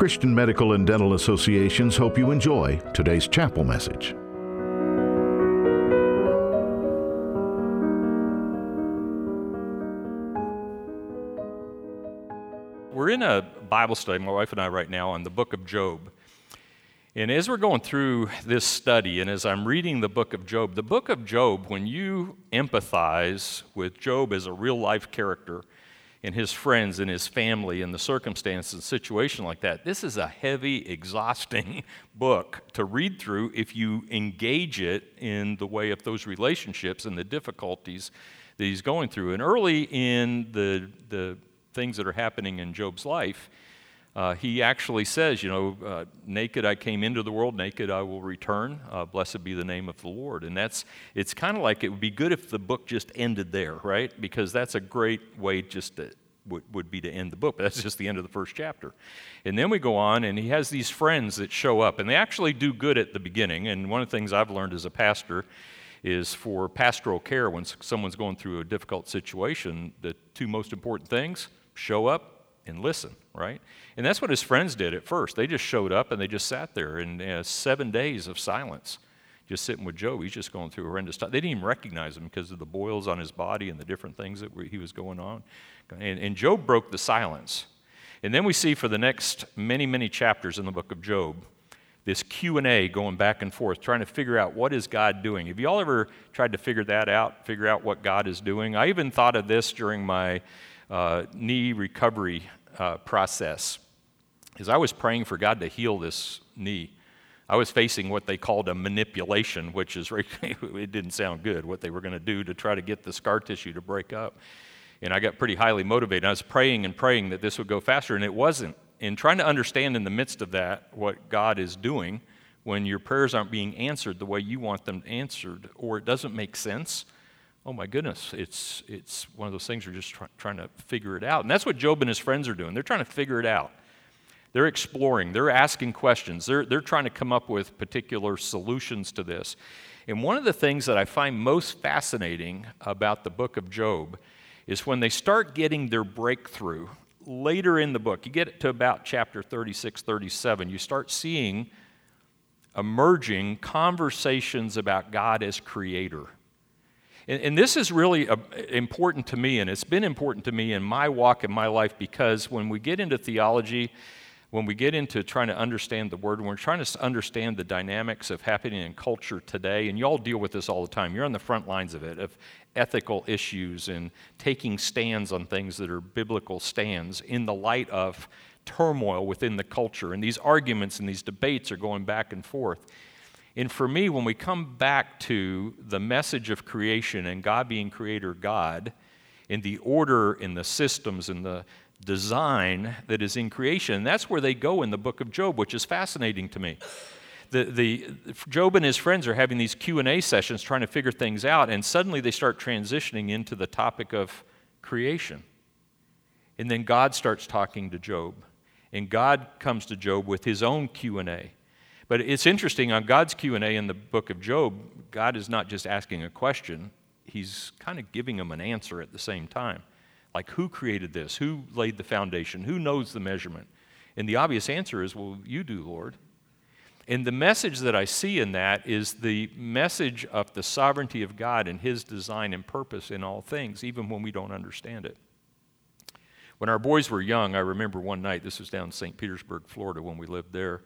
Christian Medical and Dental Associations hope you enjoy today's chapel message. We're in a Bible study, my wife and I, right now, on the book of Job. And as we're going through this study, and as I'm reading the book of Job, the book of Job, when you empathize with Job as a real life character, and his friends and his family and the circumstances and situation like that. This is a heavy, exhausting book to read through if you engage it in the way of those relationships and the difficulties that he's going through. And early in the, the things that are happening in Job's life, uh, he actually says, you know, uh, naked I came into the world, naked I will return. Uh, blessed be the name of the Lord. And that's, it's kind of like it would be good if the book just ended there, right? Because that's a great way just to, would, would be to end the book. But that's just the end of the first chapter. And then we go on, and he has these friends that show up, and they actually do good at the beginning. And one of the things I've learned as a pastor is for pastoral care, when someone's going through a difficult situation, the two most important things show up and listen, right? And that's what his friends did at first. They just showed up and they just sat there in uh, seven days of silence, just sitting with Job. He's just going through horrendous. They didn't even recognize him because of the boils on his body and the different things that he was going on. And, and Job broke the silence. And then we see for the next many, many chapters in the book of Job, this q&a going back and forth trying to figure out what is god doing have you all ever tried to figure that out figure out what god is doing i even thought of this during my uh, knee recovery uh, process as I was praying for God to heal this knee. I was facing what they called a manipulation, which is, it didn't sound good, what they were going to do to try to get the scar tissue to break up. And I got pretty highly motivated. I was praying and praying that this would go faster, and it wasn't. And trying to understand in the midst of that what God is doing when your prayers aren't being answered the way you want them answered, or it doesn't make sense oh my goodness, it's, it's one of those things we're just try, trying to figure it out. And that's what Job and his friends are doing. They're trying to figure it out. They're exploring, they're asking questions, they're, they're trying to come up with particular solutions to this. And one of the things that I find most fascinating about the book of Job is when they start getting their breakthrough later in the book, you get to about chapter 36, 37, you start seeing emerging conversations about God as creator. And, and this is really a, uh, important to me, and it's been important to me in my walk in my life because when we get into theology, when we get into trying to understand the word, when we're trying to understand the dynamics of happening in culture today, and you all deal with this all the time, you're on the front lines of it, of ethical issues and taking stands on things that are biblical stands in the light of turmoil within the culture. And these arguments and these debates are going back and forth. And for me, when we come back to the message of creation and God being creator God, in the order in the systems and the design that is in creation, that's where they go in the book of Job, which is fascinating to me. The, the, Job and his friends are having these Q&A sessions trying to figure things out, and suddenly they start transitioning into the topic of creation. And then God starts talking to Job, and God comes to Job with his own Q&A. But it's interesting on God's Q&A in the book of Job, God is not just asking a question, he's kind of giving him an answer at the same time. Like who created this? Who laid the foundation? Who knows the measurement? And the obvious answer is, well, you do, Lord. And the message that I see in that is the message of the sovereignty of God and his design and purpose in all things, even when we don't understand it. When our boys were young, I remember one night, this was down in St. Petersburg, Florida, when we lived there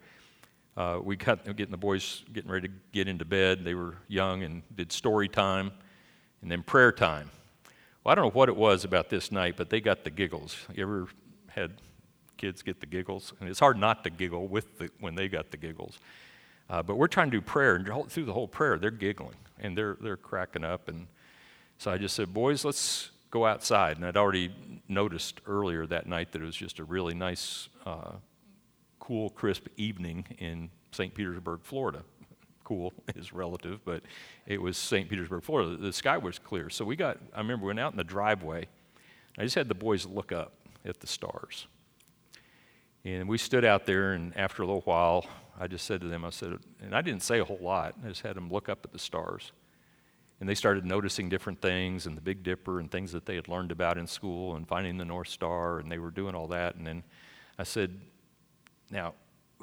uh, we got getting the boys getting ready to get into bed. They were young and did story time and then prayer time. Well, I don't know what it was about this night, but they got the giggles. You ever had kids get the giggles? And it's hard not to giggle with the, when they got the giggles. Uh, but we're trying to do prayer, and through the whole prayer, they're giggling and they're, they're cracking up. And so I just said, Boys, let's go outside. And I'd already noticed earlier that night that it was just a really nice uh, cool, crisp evening in St. Petersburg, Florida. Cool is relative, but it was St. Petersburg, Florida. The sky was clear. So we got, I remember we went out in the driveway. I just had the boys look up at the stars. And we stood out there, and after a little while, I just said to them, I said, and I didn't say a whole lot, I just had them look up at the stars. And they started noticing different things and the Big Dipper and things that they had learned about in school and finding the North Star, and they were doing all that. And then I said, Now,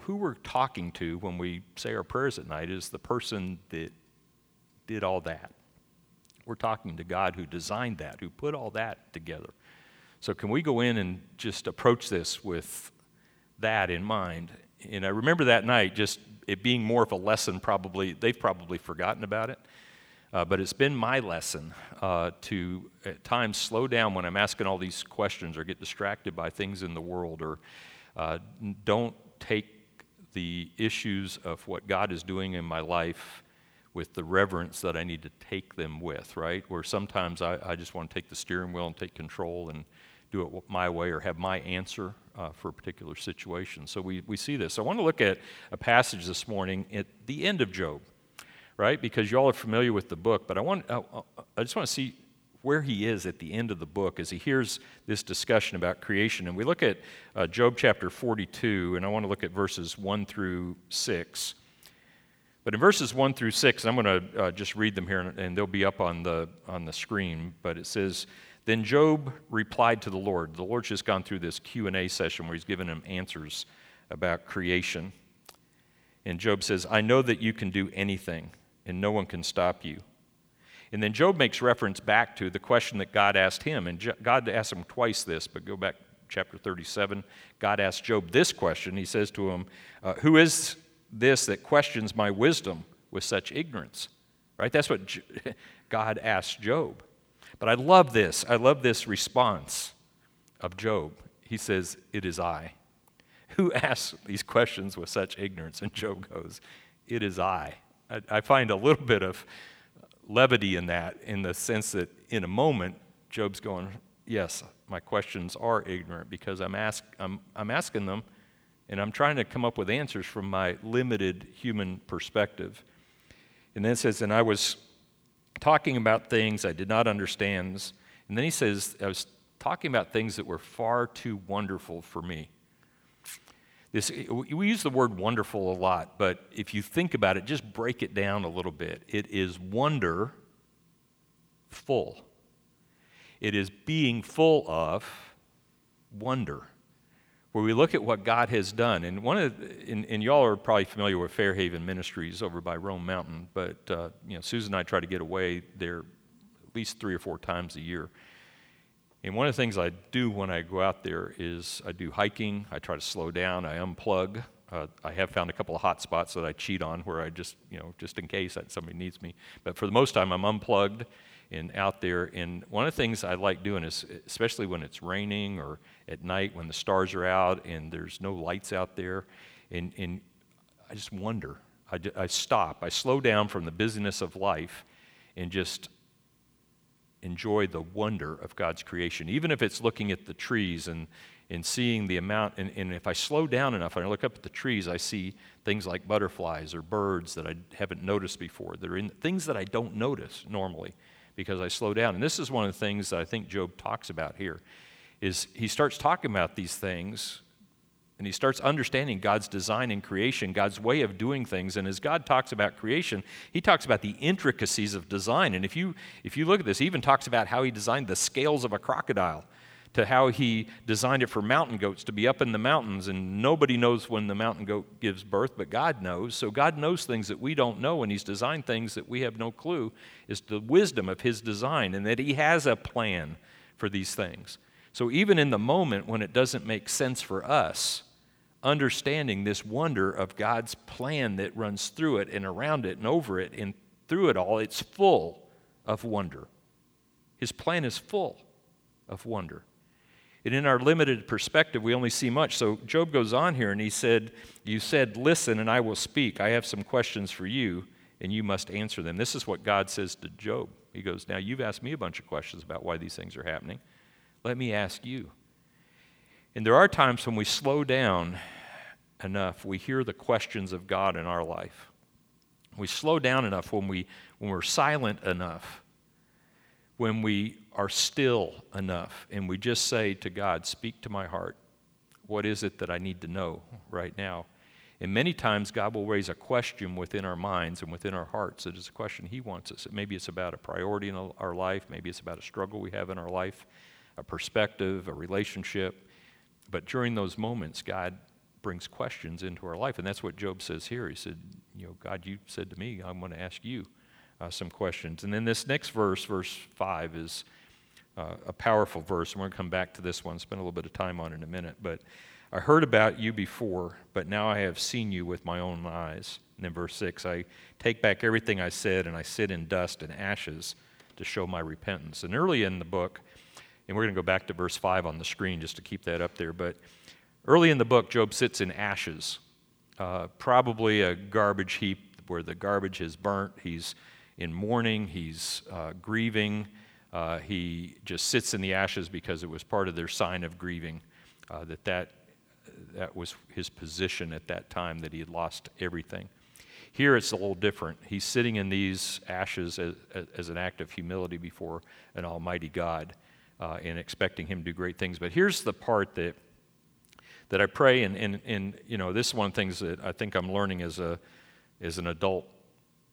who we're talking to when we say our prayers at night is the person that did all that. We're talking to God who designed that, who put all that together. So, can we go in and just approach this with that in mind? And I remember that night just it being more of a lesson, probably, they've probably forgotten about it. Uh, but it's been my lesson uh, to at times slow down when I'm asking all these questions or get distracted by things in the world or uh, don't take the issues of what God is doing in my life with the reverence that I need to take them with, right? Where sometimes I, I just want to take the steering wheel and take control and do it my way or have my answer uh, for a particular situation. So we, we see this. I want to look at a passage this morning at the end of Job right? Because you all are familiar with the book, but I, want, I, I just want to see where he is at the end of the book as he hears this discussion about creation. And we look at uh, Job chapter 42, and I want to look at verses 1 through 6. But in verses 1 through 6, I'm going to uh, just read them here, and they'll be up on the, on the screen. But it says, Then Job replied to the Lord. The Lord's just gone through this Q&A session where he's given him answers about creation. And Job says, I know that you can do anything and no one can stop you. And then Job makes reference back to the question that God asked him. And God asked him twice this, but go back chapter 37. God asked Job this question. He says to him, uh, Who is this that questions my wisdom with such ignorance? Right? That's what God asked Job. But I love this. I love this response of Job. He says, It is I. Who asks these questions with such ignorance? And Job goes, It is I. I, I find a little bit of levity in that, in the sense that in a moment, Job's going, Yes, my questions are ignorant because I'm, ask, I'm, I'm asking them and I'm trying to come up with answers from my limited human perspective. And then it says, And I was talking about things I did not understand. And then he says, I was talking about things that were far too wonderful for me. This, we use the word wonderful a lot, but if you think about it, just break it down a little bit. It is wonder full. It is being full of wonder, where we look at what God has done. And one of, the, and, and y'all are probably familiar with Fairhaven Ministries over by Roan Mountain, but uh, you know, Susan and I try to get away there at least three or four times a year. And one of the things I do when I go out there is I do hiking. I try to slow down. I unplug. Uh, I have found a couple of hot spots that I cheat on where I just, you know, just in case that somebody needs me. But for the most time, I'm unplugged and out there. And one of the things I like doing is, especially when it's raining or at night when the stars are out and there's no lights out there, and, and I just wonder. I, I stop. I slow down from the busyness of life and just enjoy the wonder of God's creation, even if it's looking at the trees and, and seeing the amount. And, and if I slow down enough and I look up at the trees, I see things like butterflies or birds that I haven't noticed before. That are in, things that I don't notice normally because I slow down. And this is one of the things that I think Job talks about here. Is he starts talking about these things and he starts understanding God's design and creation, God's way of doing things. And as God talks about creation, he talks about the intricacies of design. And if you, if you look at this, he even talks about how he designed the scales of a crocodile to how he designed it for mountain goats to be up in the mountains. And nobody knows when the mountain goat gives birth, but God knows. So God knows things that we don't know, and he's designed things that we have no clue, is the wisdom of his design, and that he has a plan for these things. So even in the moment when it doesn't make sense for us, understanding this wonder of God's plan that runs through it and around it and over it and through it all, it's full of wonder. His plan is full of wonder. And in our limited perspective, we only see much. So Job goes on here and he said, You said, Listen, and I will speak. I have some questions for you, and you must answer them. This is what God says to Job. He goes, Now you've asked me a bunch of questions about why these things are happening. Let me ask you. And there are times when we slow down enough, we hear the questions of God in our life. We slow down enough when, we, when we're silent enough, when we are still enough, and we just say to God, Speak to my heart. What is it that I need to know right now? And many times, God will raise a question within our minds and within our hearts. It is a question He wants us. Maybe it's about a priority in our life, maybe it's about a struggle we have in our life, a perspective, a relationship. But during those moments, God brings questions into our life. And that's what Job says here. He said, You know, God, you said to me, I'm going to ask you uh, some questions. And then this next verse, verse 5, is uh, a powerful verse. I'm going to come back to this one, spend a little bit of time on it in a minute. But I heard about you before, but now I have seen you with my own eyes. And then verse 6 I take back everything I said, and I sit in dust and ashes to show my repentance. And early in the book, and we're going to go back to verse 5 on the screen just to keep that up there, but early in the book, Job sits in ashes, uh, probably a garbage heap where the garbage is burnt. He's in mourning, he's uh, grieving. Uh, he just sits in the ashes because it was part of their sign of grieving uh, that that that was his position at that time, that he had lost everything. Here it's a little different. He's sitting in these ashes as, as an act of humility before an almighty God uh, and expecting him to do great things. But here's the part that, that I pray, and, and, and you know, this is one of the things that I think I'm learning as, a, as an adult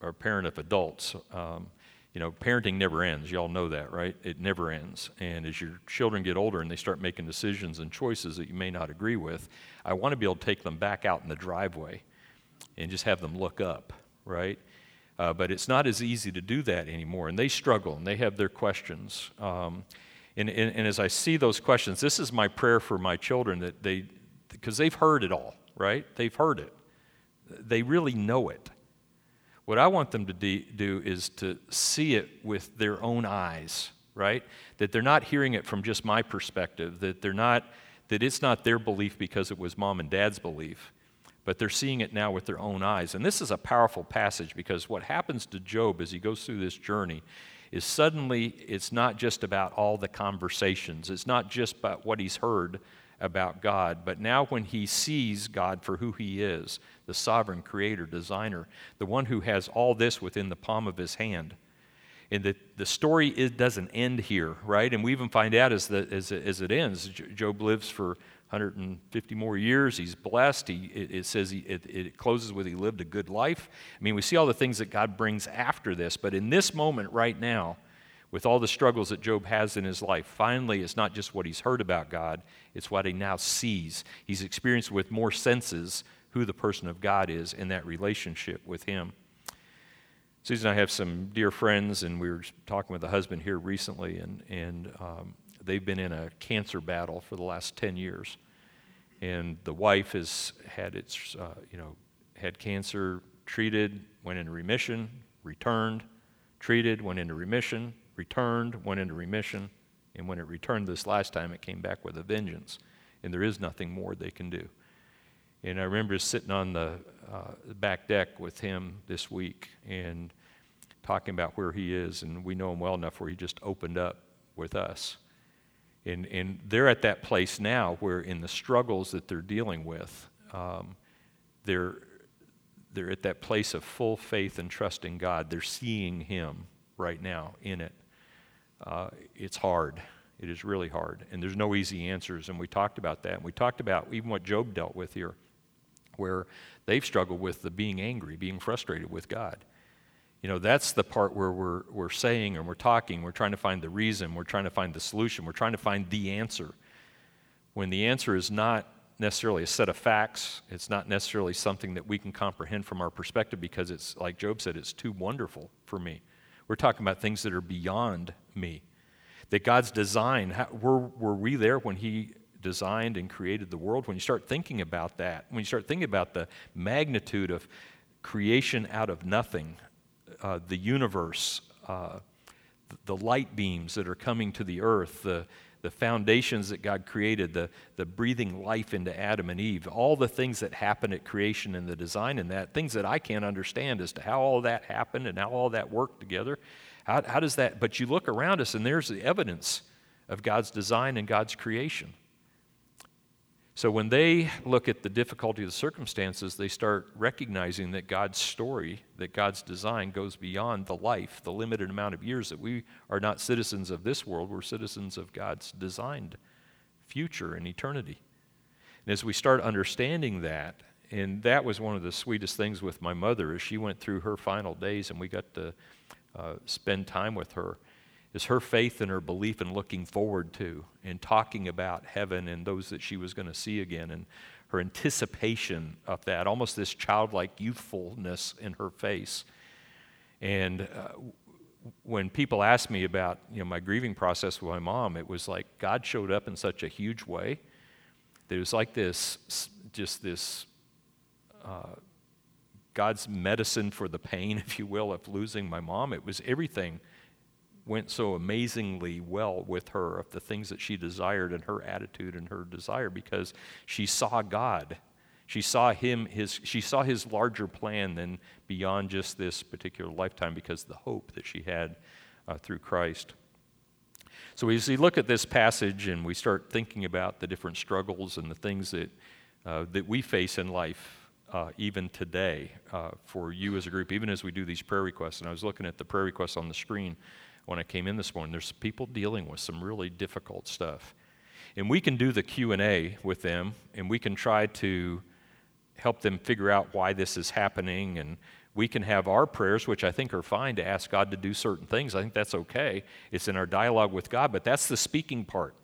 or parent of adults. Um, you know, parenting never ends. Y'all know that, right? It never ends. And as your children get older and they start making decisions and choices that you may not agree with, I want to be able to take them back out in the driveway and just have them look up, right? Uh, but it's not as easy to do that anymore. And they struggle and they have their questions. Um, and, and, and as I see those questions, this is my prayer for my children that they, because they've heard it all, right? They've heard it. They really know it. What I want them to do is to see it with their own eyes, right? That they're not hearing it from just my perspective, that they're not that it's not their belief because it was mom and dad's belief, but they're seeing it now with their own eyes. And this is a powerful passage because what happens to Job as he goes through this journey is suddenly it's not just about all the conversations, it's not just about what he's heard about God, but now when he sees God for who he is, the sovereign creator, designer, the one who has all this within the palm of his hand. And the, the story it doesn't end here, right? And we even find out as, the, as, as it ends, Job lives for 150 more years. He's blessed. He, it, it says he, it, it closes with he lived a good life. I mean, we see all the things that God brings after this, but in this moment right now, with all the struggles that Job has in his life, finally, it's not just what he's heard about God, it's what he now sees. He's experienced with more senses who the person of God is in that relationship with him. Susan and I have some dear friends, and we were talking with a husband here recently, and, and um, they've been in a cancer battle for the last 10 years. And the wife has had its, uh, you know, had cancer treated, went into remission, returned, treated, went into remission, returned, went into remission, and when it returned this last time, it came back with a vengeance. And there is nothing more they can do. And I remember sitting on the uh, back deck with him this week and talking about where he is, and we know him well enough where he just opened up with us. And, and they're at that place now where, in the struggles that they're dealing with, um, they're, they're at that place of full faith and trust in God. They're seeing Him right now in it. Uh, it's hard. It is really hard. And there's no easy answers. And we talked about that. And we talked about even what Job dealt with here, where they've struggled with the being angry, being frustrated with God. You know, that's the part where we're, we're saying and we're talking, we're trying to find the reason, we're trying to find the solution, we're trying to find the answer. When the answer is not necessarily a set of facts, it's not necessarily something that we can comprehend from our perspective because it's, like Job said, it's too wonderful for me. We're talking about things that are beyond me. That God's design, how, were, were we there when He designed and created the world? When you start thinking about that, when you start thinking about the magnitude of creation out of nothing, uh, the universe, uh, the light beams that are coming to the earth, the, the foundations that God created, the, the breathing life into Adam and Eve, all the things that happen at creation and the design and that, things that I can't understand as to how all that happened and how all that worked together. How, how does that, but you look around us and there's the evidence of God's design and God's creation. So when they look at the difficulty of the circumstances, they start recognizing that God's story, that God's design goes beyond the life, the limited amount of years that we are not citizens of this world, we're citizens of God's designed future and eternity. And as we start understanding that, and that was one of the sweetest things with my mother as she went through her final days and we got to uh, spend time with her is her faith and her belief in looking forward to and talking about heaven and those that she was going to see again and her anticipation of that, almost this childlike youthfulness in her face. And uh, when people ask me about you know, my grieving process with my mom, it was like God showed up in such a huge way that it was like this, just this uh, God's medicine for the pain, if you will, of losing my mom. It was everything went so amazingly well with her of the things that she desired and her attitude and her desire because she saw God. She saw him his she saw his larger plan than beyond just this particular lifetime because the hope that she had uh, through Christ. So as we look at this passage and we start thinking about the different struggles and the things that uh, that we face in life uh, even today uh, for you as a group, even as we do these prayer requests. And I was looking at the prayer requests on the screen when I came in this morning. There's people dealing with some really difficult stuff. And we can do the Q&A with them and we can try to help them figure out why this is happening and we can have our prayers which I think are fine to ask God to do certain things. I think that's okay. It's in our dialogue with God, but that's the speaking part.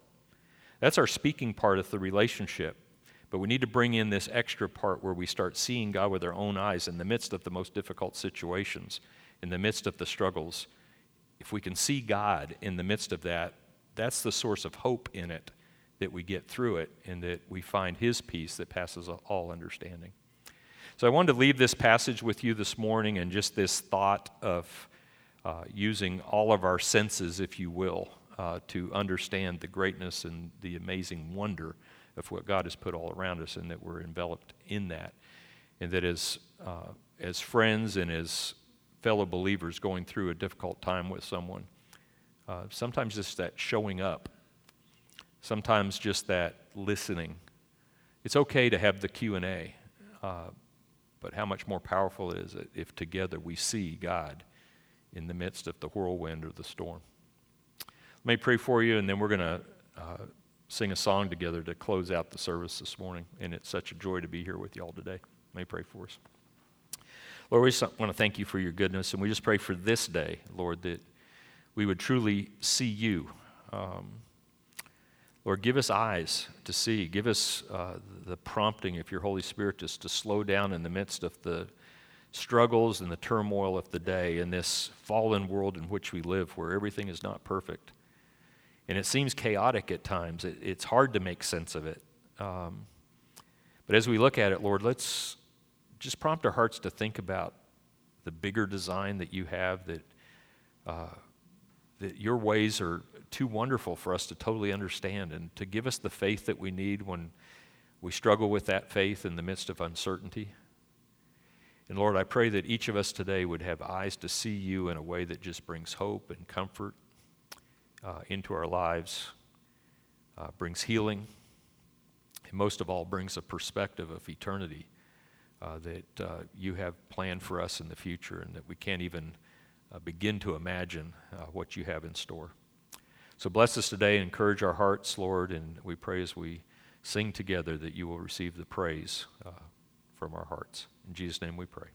That's our speaking part of the relationship. But we need to bring in this extra part where we start seeing God with our own eyes in the midst of the most difficult situations, in the midst of the struggles if we can see God in the midst of that, that's the source of hope in it that we get through it and that we find His peace that passes all understanding. So I wanted to leave this passage with you this morning and just this thought of uh, using all of our senses, if you will, uh, to understand the greatness and the amazing wonder of what God has put all around us and that we're enveloped in that. And that as, uh, as friends and as fellow believers going through a difficult time with someone. Uh, sometimes just that showing up, sometimes just that listening. It's okay to have the Q&A, uh, but how much more powerful is it if together we see God in the midst of the whirlwind or the storm? Let me pray for you, and then we're going to uh, sing a song together to close out the service this morning. And it's such a joy to be here with you all today. Me pray for us. Lord, we just want to thank you for your goodness, and we just pray for this day, Lord, that we would truly see you. Um, Lord, give us eyes to see. Give us uh, the prompting of your Holy Spirit just to slow down in the midst of the struggles and the turmoil of the day in this fallen world in which we live, where everything is not perfect. And it seems chaotic at times. It, it's hard to make sense of it. Um, but as we look at it, Lord, let's just prompt our hearts to think about the bigger design that you have, that, uh, that your ways are too wonderful for us to totally understand, and to give us the faith that we need when we struggle with that faith in the midst of uncertainty. And Lord, I pray that each of us today would have eyes to see you in a way that just brings hope and comfort uh, into our lives, uh, brings healing, and most of all, brings a perspective of eternity uh, that uh, you have planned for us in the future and that we can't even uh, begin to imagine uh, what you have in store. So bless us today, encourage our hearts, Lord, and we pray as we sing together that you will receive the praise uh, from our hearts. In Jesus' name we pray.